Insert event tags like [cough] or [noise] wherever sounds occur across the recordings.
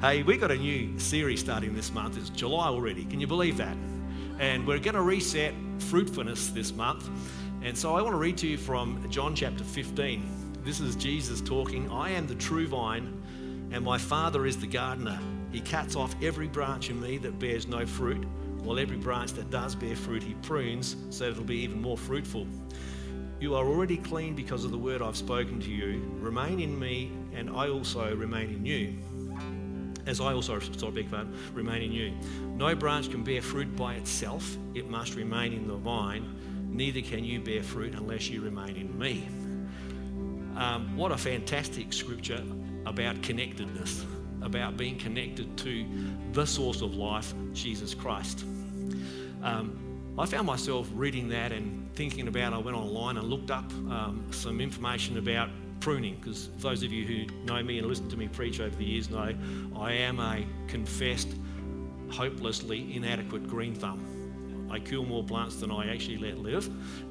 Hey, we got a new series starting this month. It's July already. Can you believe that? And we're going to reset fruitfulness this month. And so I want to read to you from John chapter 15. This is Jesus talking. I am the true vine, and my Father is the gardener. He cuts off every branch in me that bears no fruit, while every branch that does bear fruit, he prunes so that it'll be even more fruitful. You are already clean because of the word I've spoken to you. Remain in me, and I also remain in you. As I also, sorry, beg pardon, remain in you. No branch can bear fruit by itself, it must remain in the vine. Neither can you bear fruit unless you remain in me. Um, what a fantastic scripture about connectedness, about being connected to the source of life, Jesus Christ. Um, I found myself reading that and thinking about. I went online and looked up um, some information about pruning because those of you who know me and listen to me preach over the years know I am a confessed, hopelessly inadequate green thumb. I kill more plants than I actually let live,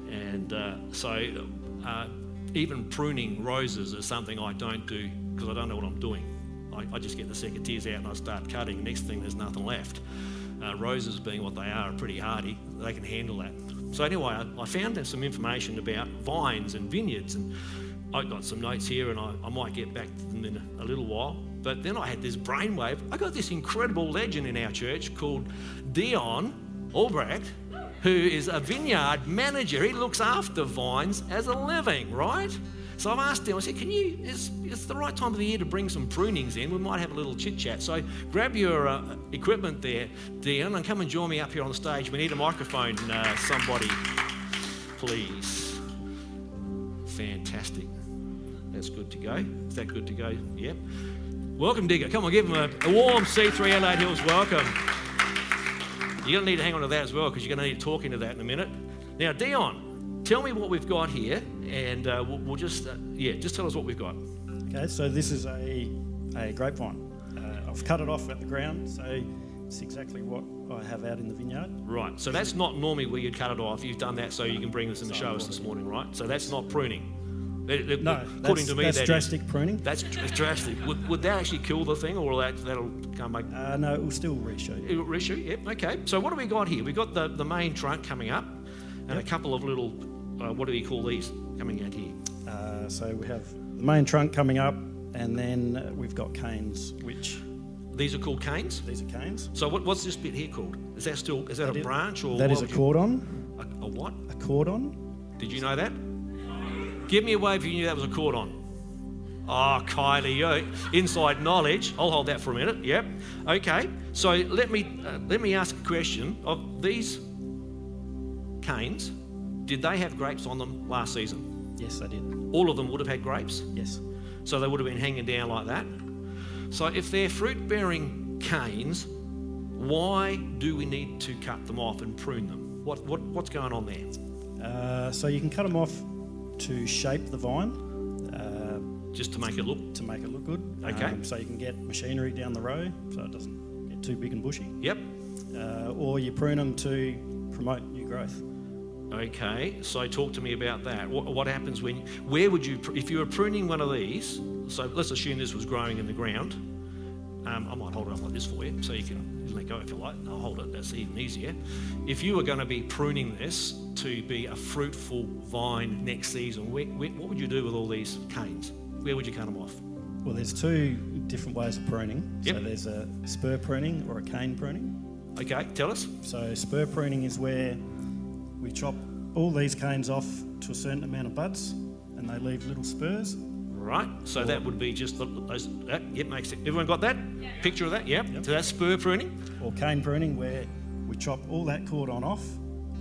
and uh, so uh, even pruning roses is something I don't do because I don't know what I'm doing. I, I just get the secateurs out and I start cutting. Next thing, there's nothing left. Uh, roses, being what they are, are pretty hardy. They can handle that. So anyway, I, I found some information about vines and vineyards, and I got some notes here, and I, I might get back to them in a, a little while. But then I had this brainwave. I got this incredible legend in our church called Dion Albrecht, who is a vineyard manager. He looks after vines as a living, right? So I've asked him, I said, can you, it's, it's the right time of the year to bring some prunings in. We might have a little chit chat. So grab your uh, equipment there, Dion, and come and join me up here on the stage. We need a microphone, uh, somebody, please. Fantastic. That's good to go. Is that good to go? Yep. Welcome, Digger. Come on, give him a, a warm C3 Adelaide Hills welcome. You're going to need to hang on to that as well because you're going to need to talk into that in a minute. Now, Dion, tell me what we've got here, and uh, we'll, we'll, just, uh, yeah, just tell us what we've got. Okay, so this is a, a grapevine. Uh, I've cut it off at the ground, so it's exactly what I have out in the vineyard. Right, so that's not normally where you'd cut it off. You've done that so you can bring this in the show us this morning, right? So that's not pruning. no, according to me, that's that drastic is, pruning. That's drastic. Would, would, that actually kill the thing, or that that'll come back? Uh, no, it will still reshoot. It will reshoot. Yep. Okay. So what do we got here? We got the, the main trunk coming up, and yep. a couple of little uh, what do we call these coming out here? Uh, so we have the main trunk coming up, and then uh, we've got canes, which these are called canes. These are canes. So what, what's this bit here called? Is that still is that, that a is, branch or that is a cordon? A, a, what? A cordon. Did you know that? Give me a wave if you knew that was a cordon. Oh, Kylie, inside knowledge. I'll hold that for a minute. Yep. Okay. So let me uh, let me ask a question of these canes. Did they have grapes on them last season? Yes, they did. All of them would have had grapes? Yes. So they would have been hanging down like that? So if they're fruit bearing canes, why do we need to cut them off and prune them? What, what, what's going on there? Uh, so you can cut them off to shape the vine. Uh, Just to make it look? To make it look good. Okay. Um, so you can get machinery down the row so it doesn't get too big and bushy. Yep. Uh, or you prune them to promote new growth. Okay, so talk to me about that. What, what, happens when, where would you, if you were pruning one of these, so let's assume this was growing in the ground. Um, I might hold it up like this for you so you can let go if you like. I'll hold it, that's even easier. If you were going to be pruning this to be a fruitful vine next season, where, where, what would you do with all these canes? Where would you cut them off? Well, there's two different ways of pruning. Yep. So there's a spur pruning or a cane pruning. Okay, tell us. So spur pruning is where we chop all these canes off to a certain amount of buds and they leave little spurs. Right, so or, that would be just the, those. That, yep, makes it. Everyone got that yeah. picture of that? Yep. yep. So that's spur pruning. Or cane pruning, where we chop all that cordon off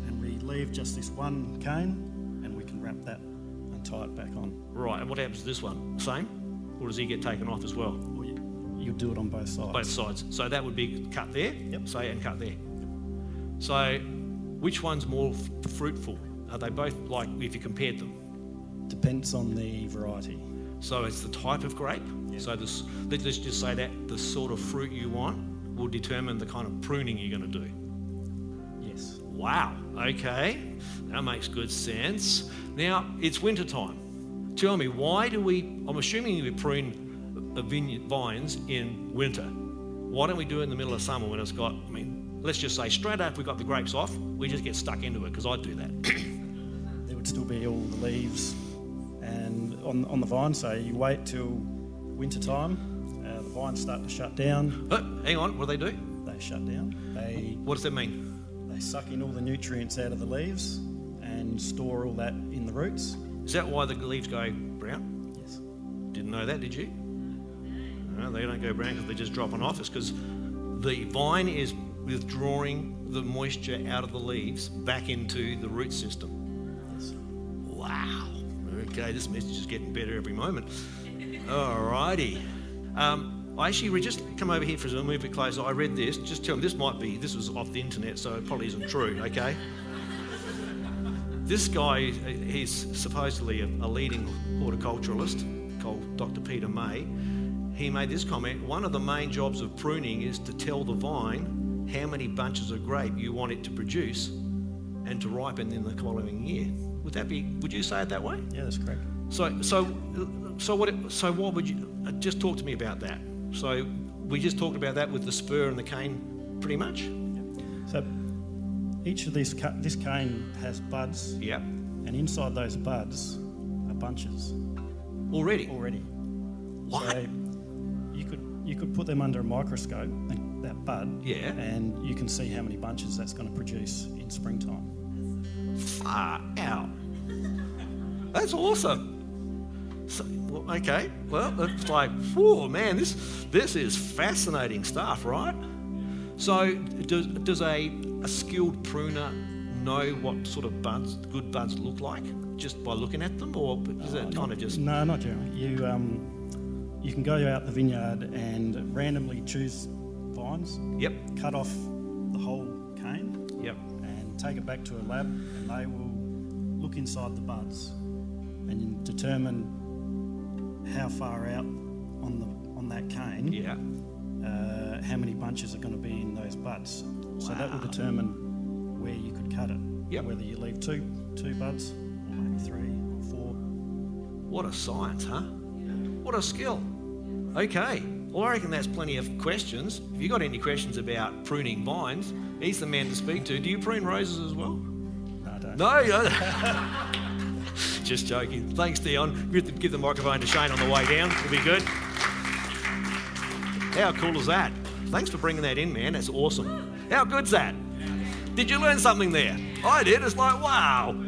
and we leave just this one cane and we can wrap that and tie it back on. Right, and what happens to this one? Same? Or does he get taken off as well? well you, you do it on both sides. Both sides. So that would be cut there, yep. say, and cut there. Yep. So which one's more f- fruitful? Are they both like if you compared them? Depends on the variety. So it's the type of grape. Yeah. So this, let's just say that the sort of fruit you want will determine the kind of pruning you're going to do. Yes. Wow. Okay, that makes good sense. Now it's winter time. Tell me why do we? I'm assuming we prune uh, vineyard vines in winter. Why don't we do it in the middle of summer when it's got, I mean, let's just say straight after we got the grapes off, we just get stuck into it because I'd do that. [coughs] There would still be all the leaves and on, on the vine, so you wait till winter time, uh, the vines start to shut down, oh, hang on, what do they do? they shut down. They, What does that mean? they suck in all the nutrients out of the leaves and store all that in the roots. Is that why the leaves go brown? Yes. Didn't know that, did you? No, they don't go brown because they're just dropping off. It's because the vine is withdrawing the moisture out of the leaves back into the root system. Wow. Okay, this message is getting better every moment. Alrighty. Um, I actually just come over here for a move it closer. I read this. Just tell them this might be this was off the internet, so it probably isn't true. Okay. This guy, he's supposedly a, a leading horticulturalist called Dr. Peter May. He made this comment One of the main jobs of pruning is to tell the vine how many bunches of grape you want it to produce and to ripen in the following year. Would that be, would you say it that way? Yeah, that's correct. So, so, so what? It, so, what would you uh, just talk to me about that? So, we just talked about that with the spur and the cane, pretty much. So each of these this cane has buds, Yeah. and inside those buds are bunches Already. already. What? So you could you could put them under a microscope, and that bud, Yeah. and you can see how many bunches that's going to produce in springtime. Far out. That's awesome. So, well, okay. Well, it's like, whoa, man, this this is fascinating stuff, right? So, does does a, a skilled pruner know what sort of buds, good buds, look like just by looking at them, or is Uh, kind not- of just no, not generally. You um, you can go out the vineyard and randomly choose vines, Yep. cut off the whole cane, Yep. and take it back to a lab, and they will look inside the buds and determine how far out on the on that cane, Yeah. uh, how many bunches are going to be in those buds. So that will determine where you could cut it. Yep. Whether you leave two two buds or maybe three or four. What a science, huh? What a skill. Okay. Well, I reckon that's plenty of questions. If you've got any questions about pruning vines, he's the man to speak to. Do you prune roses as well? No, I don't. No, [laughs] Just joking. Thanks, Dion. Give the, give the microphone to Shane on the way down. It'll be good. How cool is that? Thanks for bringing that in, man. That's awesome. How good's that? Did you learn something there? I did. It's like, wow.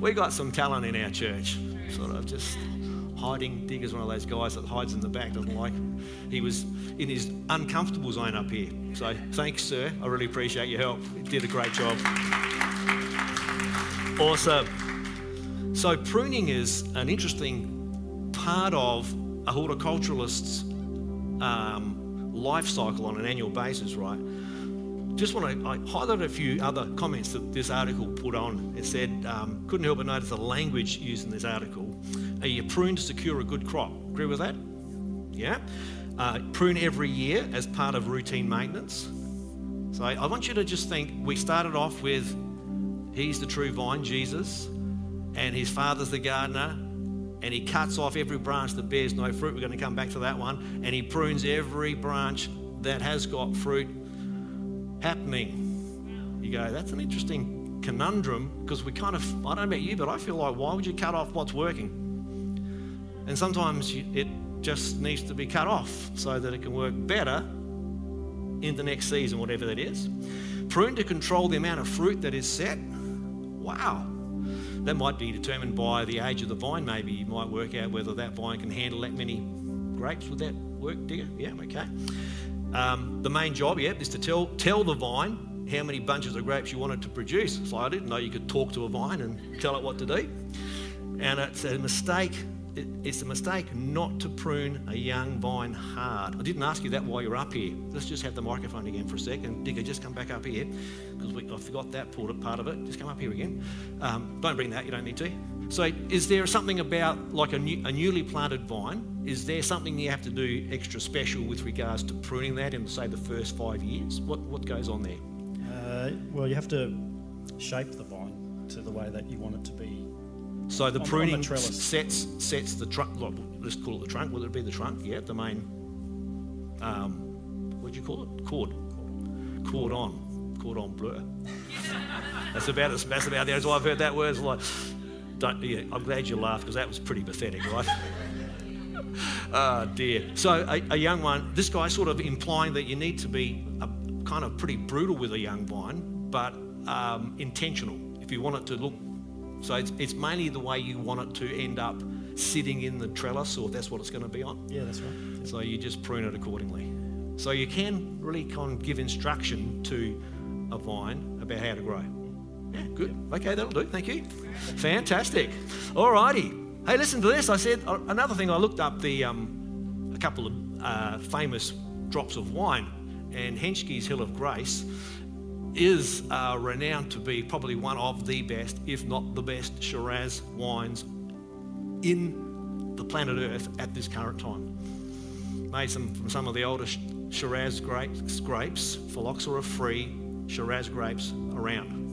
We got some talent in our church. Sort of just hiding. Digger's one of those guys that hides in the back, doesn't like. He was in his uncomfortable zone up here. So thanks, sir. I really appreciate your help. You did a great job. Awesome. So pruning is an interesting part of a horticulturalist's um, life cycle on an annual basis, right? Just want to highlight a few other comments that this article put on. It said, um, couldn't help but notice the language used in this article. Are you pruned to secure a good crop? Agree with that? Yeah. Uh, prune every year as part of routine maintenance. So I want you to just think we started off with He's the true vine, Jesus, and his father's the gardener, and he cuts off every branch that bears no fruit. We're going to come back to that one. And he prunes every branch that has got fruit happening. You go, that's an interesting conundrum because we kind of, I don't know about you, but I feel like why would you cut off what's working? And sometimes you, it just needs to be cut off so that it can work better in the next season, whatever that is. Prune to control the amount of fruit that is set. Wow. That might be determined by the age of the vine, maybe. You might work out whether that vine can handle that many grapes. Would that work, Digger? Yeah, okay. Um, the main job, yeah, is to tell, tell the vine how many bunches of grapes you wanted to produce. So I didn't know you could talk to a vine and tell it what to do. And it's a mistake it, it's a mistake not to prune a young vine hard. I didn't ask you that while you're up here. Let's just have the microphone again for a second. Digger, just come back up here because I forgot that part of it. Just come up here again. Um, don't bring that, you don't need to. So, is there something about like a, new, a newly planted vine? Is there something you have to do extra special with regards to pruning that in, say, the first five years? What, what goes on there? Uh, well, you have to shape the vine to the way that you want it to be. So the On- on the pruning sets sets the trunk. Let's call it the trunk. Will it be the trunk? Yeah, the main. Um, what do you call it? Cord. Cordon. Cordon bleu. [laughs] that's about as that's about the as I've heard that word. Like, yeah, I'm glad you laughed because that was pretty pathetic, right? oh [laughs] dear. So a, a, young one, this guy sort of implying that you need to be a, kind of pretty brutal with a young vine, but um, intentional. If you want it to look, so it's, it's mainly the way you want it to end up sitting in the trellis, or if that's what it's going to be on. Yeah, that's right. So you just prune it accordingly. So you can really kind of give instruction to a vine about how to grow. Yeah, good. Okay, that'll do. Thank you. Fantastic. All righty. Hey, listen to this. I said uh, another thing. I looked up the um, a couple of uh, famous drops of wine, and Henschke's Hill of Grace is uh, renowned to be probably one of the best, if not the best, Shiraz wines in the planet Earth at this current time. Made some from some of the oldest Shiraz grapes, grapes phylloxera free Shiraz grapes around.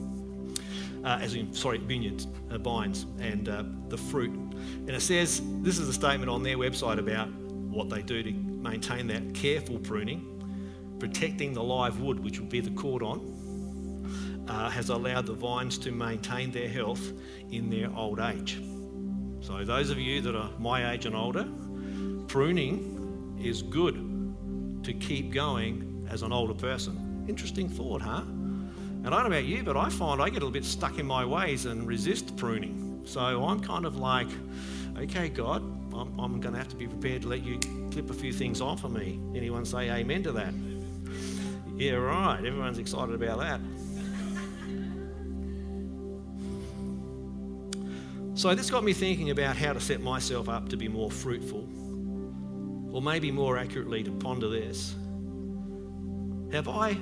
Uh, as in, sorry, vineyards, uh, vines, and uh, the fruit. And it says this is a statement on their website about what they do to maintain that careful pruning, protecting the live wood, which would be the cordon, uh, has allowed the vines to maintain their health in their old age. So, those of you that are my age and older, pruning is good to keep going as an older person. Interesting thought, huh? And I don't know about you, but I find I get a little bit stuck in my ways and resist pruning. So I'm kind of like, okay, God, I'm, I'm going to have to be prepared to let you clip a few things off of me. Anyone say amen to that? Yeah, right. Everyone's excited about that. So this got me thinking about how to set myself up to be more fruitful. Or maybe more accurately, to ponder this. Have I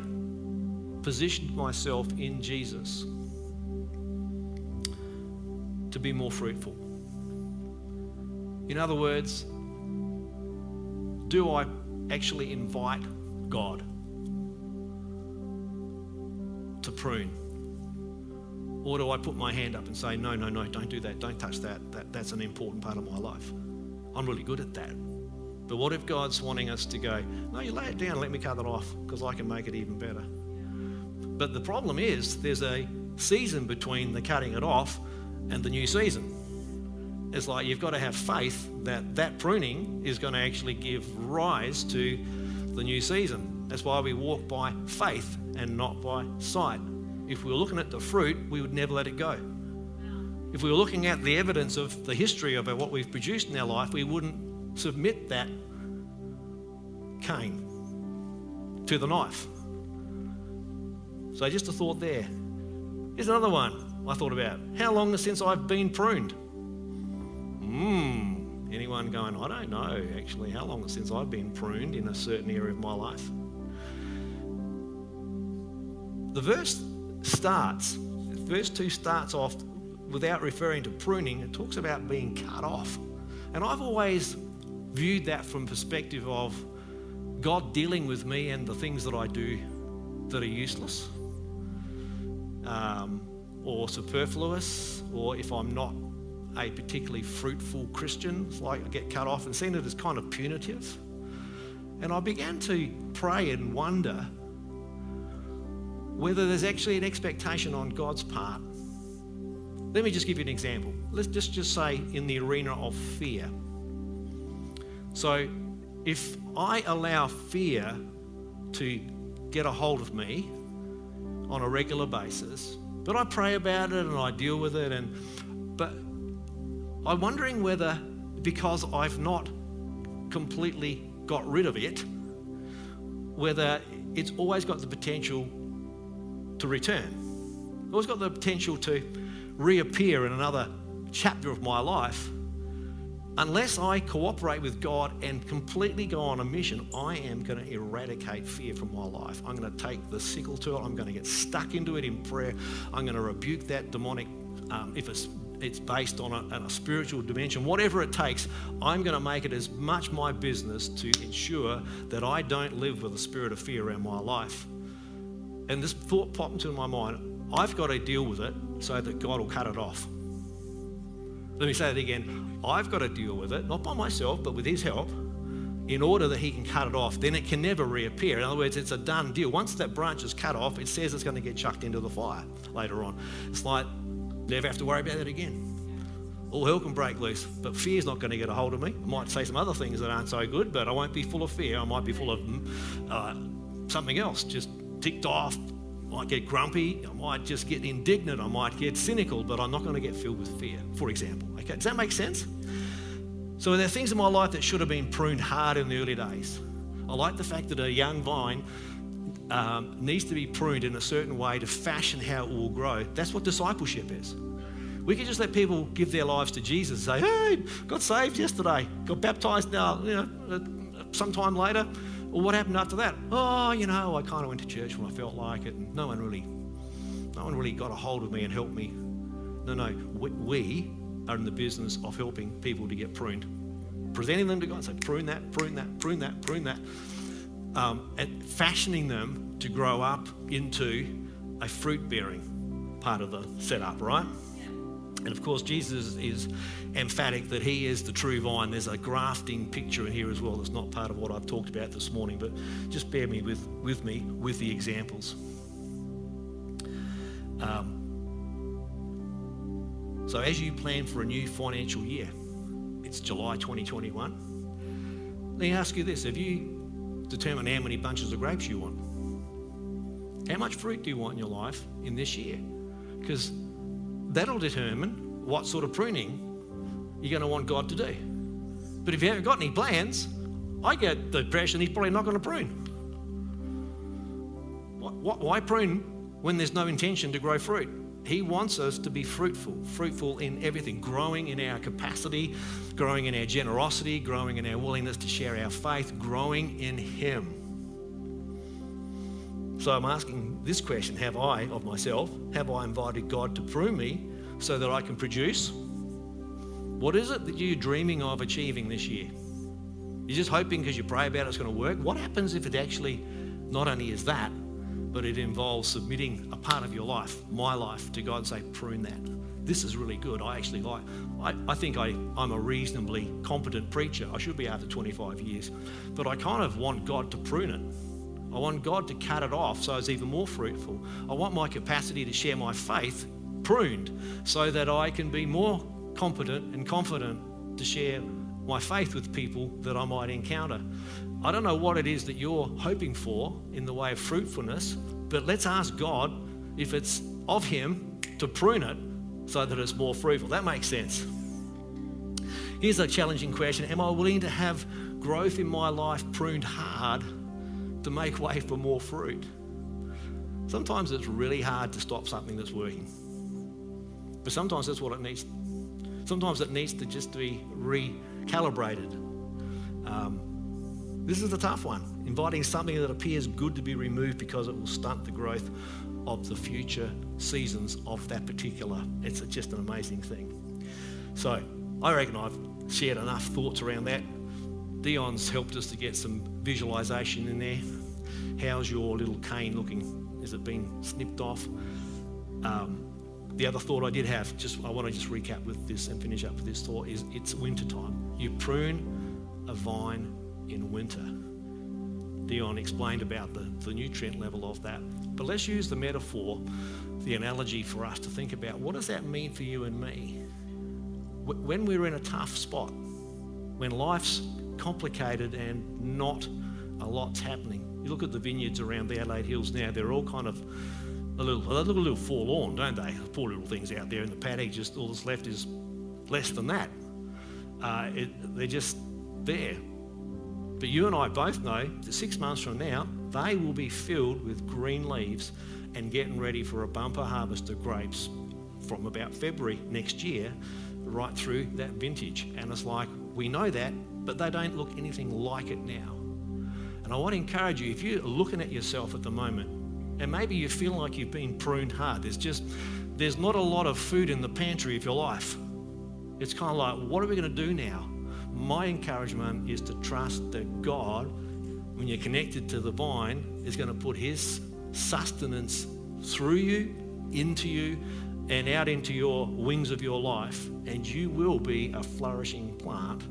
positioned myself in Jesus to be more fruitful? In other words, do I actually invite God to prune? Or do I put my hand up and say, no, no, no, don't do that, don't touch that. that that's an important part of my life. I'm really good at that. But what if God's wanting us to go, no, you lay it down, let me cut it off, because I can make it even better? But the problem is, there's a season between the cutting it off and the new season. It's like you've got to have faith that that pruning is going to actually give rise to the new season. That's why we walk by faith and not by sight. If we were looking at the fruit, we would never let it go. If we were looking at the evidence of the history of what we've produced in our life, we wouldn't submit that cane to the knife. So, just a thought there. Here's another one I thought about. How long since I've been pruned? Hmm. Anyone going, I don't know actually how long since I've been pruned in a certain area of my life? The verse starts, verse 2 starts off without referring to pruning, it talks about being cut off. And I've always viewed that from perspective of God dealing with me and the things that I do that are useless um, or superfluous, or if I'm not a particularly fruitful Christian, like I get cut off and seen it as kind of punitive. And I began to pray and wonder whether there's actually an expectation on God's part. Let me just give you an example. Let's just, just say in the arena of fear. So, if I allow fear to get a hold of me on a regular basis, but I pray about it and I deal with it, and but I'm wondering whether because I've not completely got rid of it, whether it's always got the potential to return. Always got the potential to reappear in another chapter of my life. Unless I cooperate with God and completely go on a mission, I am going to eradicate fear from my life. I'm going to take the sickle to it. I'm going to get stuck into it in prayer. I'm going to rebuke that demonic, um, if it's it's based on a, on a, spiritual dimension, whatever it takes, I'm going to make it as much my business to ensure that I don't live with a spirit of fear around my life. And this thought popped into my mind I've got to deal with it so that God will cut it off. Let me say that again. I've got to deal with it, not by myself, but with His help, in order that he can cut it off, then it can never reappear. In other words, it's a done deal. Once that branch is cut off, it says it's going to get chucked into the fire later on. It's like, never have to worry about that again. All hell can break loose, but fear's not going to get a hold of me. I might say some other things that aren't so good, but I won't be full of fear. I might be full of uh, something else, just ticked off. I might get grumpy. I might just get indignant. I might get cynical, but I'm not going to get filled with fear, for example. Okay, does that make sense? So there are things in my life that should have been pruned hard in the early days. I like the fact that a young vine um, needs to be pruned in a certain way to fashion how it will grow. That's what discipleship is. We can just let people give their lives to Jesus and say, hey, got saved yesterday, got baptized now, you know, uh, sometime later. Well, what happened after that? Oh, you know, I kind of went to church when I felt like it, and no one really, no one really got a hold of me and helped me. No, no, we, we are in the business of helping people to get pruned. Presenting them to God and say, prune that, prune that, prune that, prune that. Um, and fashioning them to grow up into a fruit bearing part of the setup, right? And of course, Jesus is emphatic that he is the true vine. There's a grafting picture in here as well that's not part of what I've talked about this morning, but just bear me with, with me with the examples. Um, so, as you plan for a new financial year, it's July 2021. Let me ask you this Have you determined how many bunches of grapes you want? How much fruit do you want in your life in this year? Because that'll determine what sort of pruning you're going to want God to do. But if you haven't got any plans, I get the impression He's probably not going to prune. Why prune when there's no intention to grow fruit? He wants us to be fruitful, fruitful in everything, growing in our capacity, growing in our generosity, growing in our willingness to share our faith, growing in Him. So I'm asking this question Have I, of myself, have I invited God to prune me so that I can produce? What is it that you're dreaming of achieving this year? You're just hoping because you pray about it, it's going to work. What happens if it actually not only is that, but it involves submitting a part of your life, my life, to God and say, prune that. This is really good. I actually like, I, I think I, I'm a reasonably competent preacher. I should be after 25 years. But I kind of want God to prune it. I want God to cut it off so it's even more fruitful. I want my capacity to share my faith pruned so that I can be more competent and confident to share my faith with people that I might encounter. I don't know what it is that you're hoping for in the way of fruitfulness, but let's ask God if it's of Him to prune it so that it's more fruitful. That makes sense. Here's a challenging question Am I willing to have growth in my life pruned hard to make way for more fruit? Sometimes it's really hard to stop something that's working. But sometimes that's what it needs. Sometimes it needs to just be recalibrated. Um, this is a tough one. Inviting something that appears good to be removed because it will stunt the growth of the future seasons of that particular. It's just an amazing thing. So I reckon I've shared enough thoughts around that. Dion's helped us to get some visualization in there. How's your little cane looking? Has it been snipped off? Um, the other thought I did have, just I want to just recap with this and finish up with this thought, is it's winter time. You prune a vine in winter. Dion explained about the, the nutrient level of that. But let's use the metaphor, the analogy for us to think about what does that mean for you and me? When we're in a tough spot, when life's complicated and not a lot's happening. You look at the vineyards around the Adelaide Hills now, they're all kind of a little, they look a little forlorn, don't they? Poor little things out there in the paddock, just all that's left is less than that. Uh, it, they're just there. But you and I both know that six months from now, they will be filled with green leaves and getting ready for a bumper harvest of grapes from about February next year right through that vintage. And it's like, we know that, but they don't look anything like it now. And I want to encourage you if you're looking at yourself at the moment, and maybe you feel like you've been pruned hard, there's just, there's not a lot of food in the pantry of your life. It's kind of like, what are we going to do now? my encouragement is to trust that God, when you're connected to the vine, is going to put His sustenance through you, into you, and out into your wings of your life, and you will be a flourishing plant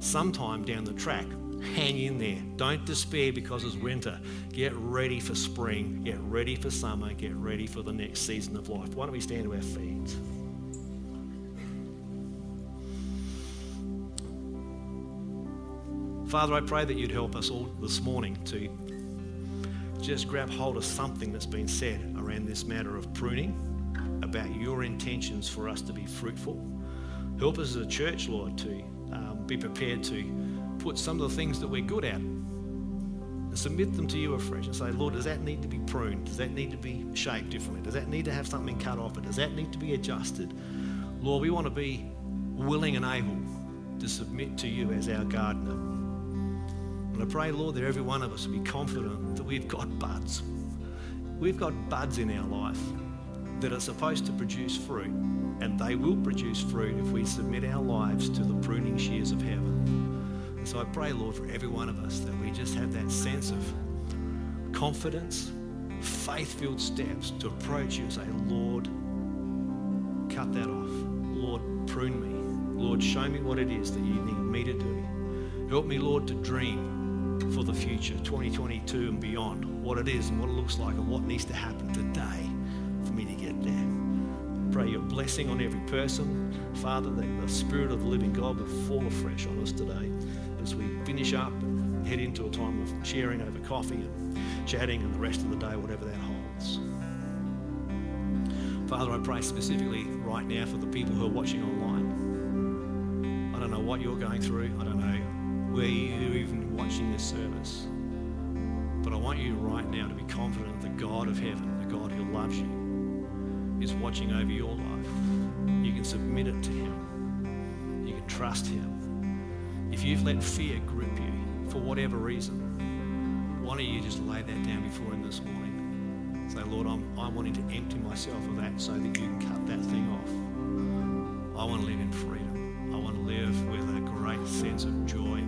sometime down the track Hang in there. Don't despair because it's winter. Get ready for spring. Get ready for summer. Get ready for the next season of life. Why don't we stand to our feet? Father, I pray that you'd help us all this morning to just grab hold of something that's been said around this matter of pruning, about your intentions for us to be fruitful. Help us as a church, Lord, to be prepared to put some of the things that we're good at and submit them to you afresh and say, Lord, does that need to be pruned? Does that need to be shaped differently? Does that need to have something cut off it? Does that need to be adjusted? Lord, we want to be willing and able to submit to you as our gardener. And I pray, Lord, that every one of us will be confident that we've got buds. We've got buds in our life that are supposed to produce fruit, and they will produce fruit if we submit our lives to the pruning shears of heaven. And so I pray, Lord, for every one of us that we just have that sense of confidence, faith filled steps to approach you and say, Lord, cut that off. Lord, prune me. Lord, show me what it is that you need me to do. Help me, Lord, to dream for the future, 2022 and beyond, what it is and what it looks like and what needs to happen today Pray your blessing on every person. Father, that the Spirit of the living God would fall afresh on us today as we finish up and head into a time of sharing over coffee and chatting and the rest of the day, whatever that holds. Father, I pray specifically right now for the people who are watching online. I don't know what you're going through. I don't know where you're even watching this service. But I want you right now to be confident that the God of heaven, the God who loves you, is watching over your life. You can submit it to Him, you can trust Him. If you've let fear grip you for whatever reason, why don't you just lay that down before Him this morning? Say, Lord, I'm, I'm wanting to empty myself of that so that you can cut that thing off. I want to live in freedom. I want to live with a great sense of joy